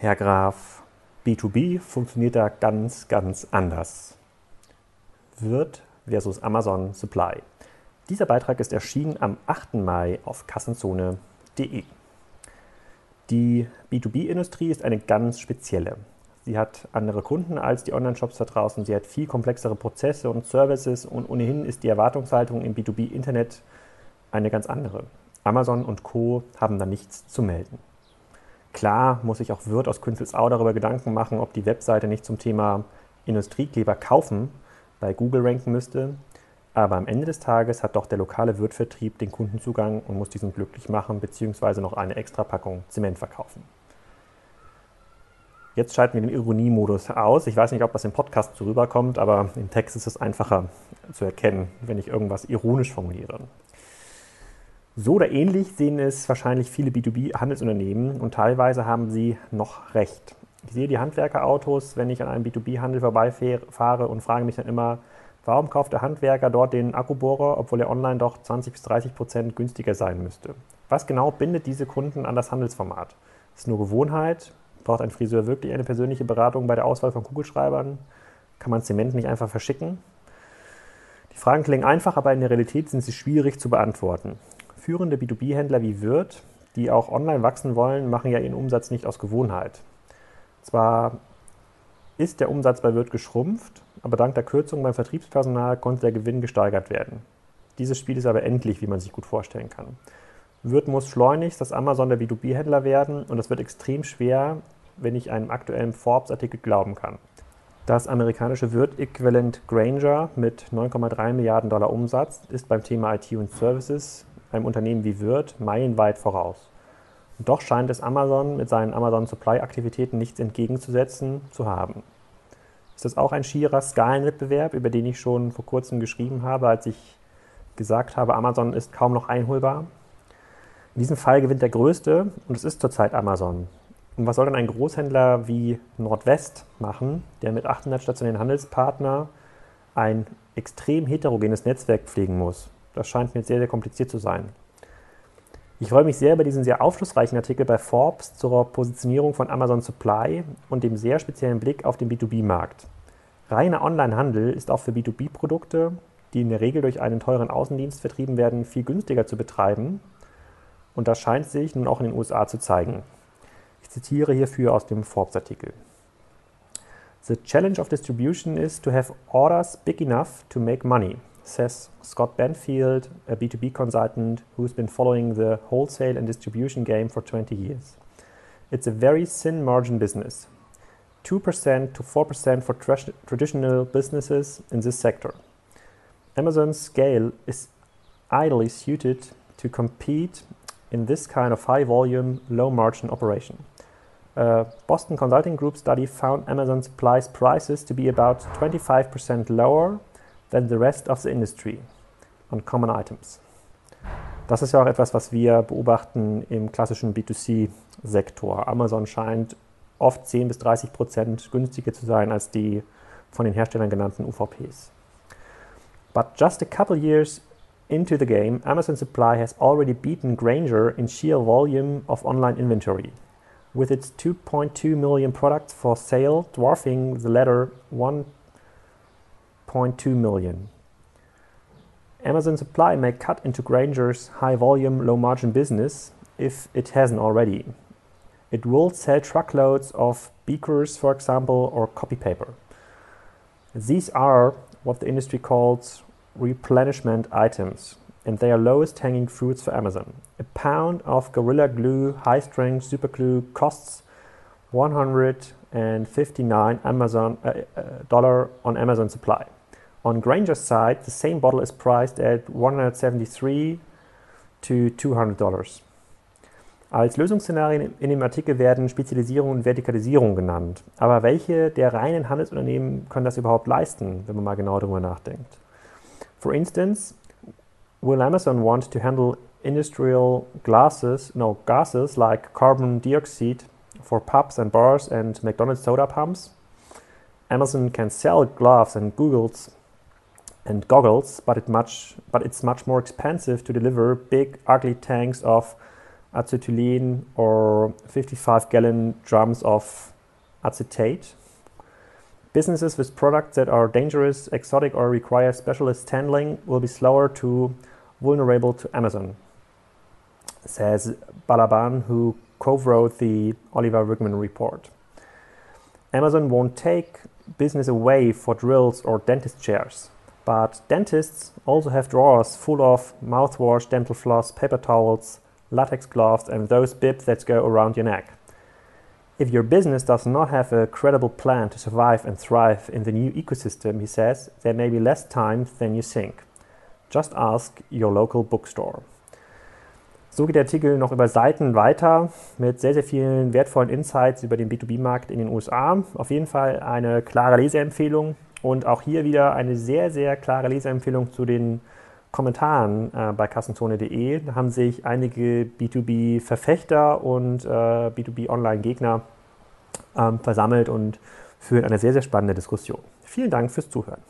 Herr Graf, B2B funktioniert da ganz, ganz anders. Wirt versus Amazon Supply. Dieser Beitrag ist erschienen am 8. Mai auf kassenzone.de. Die B2B-Industrie ist eine ganz spezielle. Sie hat andere Kunden als die Online-Shops da draußen. Sie hat viel komplexere Prozesse und Services und ohnehin ist die Erwartungshaltung im B2B-Internet eine ganz andere. Amazon und Co. haben da nichts zu melden. Klar muss sich auch Wirt aus Künzelsau darüber Gedanken machen, ob die Webseite nicht zum Thema Industriekleber kaufen bei Google ranken müsste. Aber am Ende des Tages hat doch der lokale Wirtvertrieb den Kundenzugang und muss diesen glücklich machen bzw. noch eine extra Packung Zement verkaufen. Jetzt schalten wir den Ironiemodus aus. Ich weiß nicht, ob das im Podcast so rüberkommt, aber im Text ist es einfacher zu erkennen, wenn ich irgendwas ironisch formuliere. So oder ähnlich sehen es wahrscheinlich viele B2B-Handelsunternehmen und teilweise haben sie noch recht. Ich sehe die Handwerkerautos, wenn ich an einem B2B-Handel vorbeifahre und frage mich dann immer, warum kauft der Handwerker dort den Akkubohrer, obwohl er online doch 20 bis 30 Prozent günstiger sein müsste? Was genau bindet diese Kunden an das Handelsformat? Ist es nur Gewohnheit? Braucht ein Friseur wirklich eine persönliche Beratung bei der Auswahl von Kugelschreibern? Kann man Zement nicht einfach verschicken? Die Fragen klingen einfach, aber in der Realität sind sie schwierig zu beantworten. Führende B2B-Händler wie Wirt, die auch online wachsen wollen, machen ja ihren Umsatz nicht aus Gewohnheit. Zwar ist der Umsatz bei Wirt geschrumpft, aber dank der Kürzung beim Vertriebspersonal konnte der Gewinn gesteigert werden. Dieses Spiel ist aber endlich, wie man sich gut vorstellen kann. Wirt muss schleunigst das Amazon der B2B-Händler werden und es wird extrem schwer, wenn ich einem aktuellen Forbes-Artikel glauben kann. Das amerikanische Wirt-Äquivalent Granger mit 9,3 Milliarden Dollar Umsatz ist beim Thema IT und Services einem Unternehmen wie Wirt meilenweit voraus. Und doch scheint es Amazon mit seinen Amazon Supply-Aktivitäten nichts entgegenzusetzen zu haben. Ist das auch ein schierer Skalenwettbewerb, über den ich schon vor kurzem geschrieben habe, als ich gesagt habe, Amazon ist kaum noch einholbar? In diesem Fall gewinnt der Größte und es ist zurzeit Amazon. Und was soll dann ein Großhändler wie Nordwest machen, der mit 800 stationären Handelspartnern ein extrem heterogenes Netzwerk pflegen muss? Das scheint mir sehr, sehr kompliziert zu sein. Ich freue mich sehr über diesen sehr aufschlussreichen Artikel bei Forbes zur Positionierung von Amazon Supply und dem sehr speziellen Blick auf den B2B-Markt. Reiner Onlinehandel ist auch für B2B-Produkte, die in der Regel durch einen teuren Außendienst vertrieben werden, viel günstiger zu betreiben. Und das scheint sich nun auch in den USA zu zeigen. Ich zitiere hierfür aus dem Forbes-Artikel. The challenge of distribution is to have orders big enough to make money says Scott Benfield, a B2B consultant who's been following the wholesale and distribution game for 20 years. It's a very thin margin business 2% to 4% for tra- traditional businesses in this sector. Amazon's scale is ideally suited to compete in this kind of high volume, low margin operation. A Boston Consulting Group study found Amazon supplies prices to be about 25% lower than the rest of the industry on common items. Das ist ja auch etwas, was wir beobachten im klassischen B2C-Sektor. Amazon scheint oft 10 bis 30 Prozent günstiger zu sein als die von den Herstellern genannten UVPs. But just a couple years into the game, Amazon Supply has already beaten Granger in sheer volume of online inventory, with its 2.2 million products for sale dwarfing the latter 1 0.2 million. Amazon Supply may cut into Granger's high volume, low margin business if it hasn't already. It will sell truckloads of beakers, for example, or copy paper. These are what the industry calls replenishment items, and they are lowest hanging fruits for Amazon. A pound of Gorilla Glue high strength super glue costs 159 Amazon uh, uh, dollar on Amazon Supply. On Granger's side, the same bottle is priced at 173 to 200 dollars. Als Lösungsszenarien in dem Artikel werden Spezialisierung und Vertikalisierung genannt. Aber welche der reinen Handelsunternehmen können das überhaupt leisten, wenn man mal genau darüber nachdenkt? For instance, will Amazon want to handle industrial glasses, no, gases like carbon dioxide for pubs and bars and McDonald's soda pumps? Amazon can sell gloves and Google's and goggles, but, it much, but it's much more expensive to deliver big, ugly tanks of acetylene or 55 gallon drums of acetate. Businesses with products that are dangerous, exotic, or require specialist handling will be slower to vulnerable to Amazon, says Balaban, who co wrote the Oliver Wigman report. Amazon won't take business away for drills or dentist chairs, but dentists also have drawers full of mouthwash, dental floss, paper towels, latex gloves, and those bibs that go around your neck. If your business does not have a credible plan to survive and thrive in the new ecosystem, he says, there may be less time than you think. Just ask your local bookstore. So geht der Artikel noch über Seiten weiter mit sehr, sehr vielen wertvollen Insights über den B2B-Markt in den USA. Auf jeden Fall eine klare Leseempfehlung und auch hier wieder eine sehr, sehr klare Leseempfehlung zu den Kommentaren äh, bei kassenzone.de. Da haben sich einige B2B-Verfechter und äh, B2B-Online-Gegner ähm, versammelt und führen eine sehr, sehr spannende Diskussion. Vielen Dank fürs Zuhören.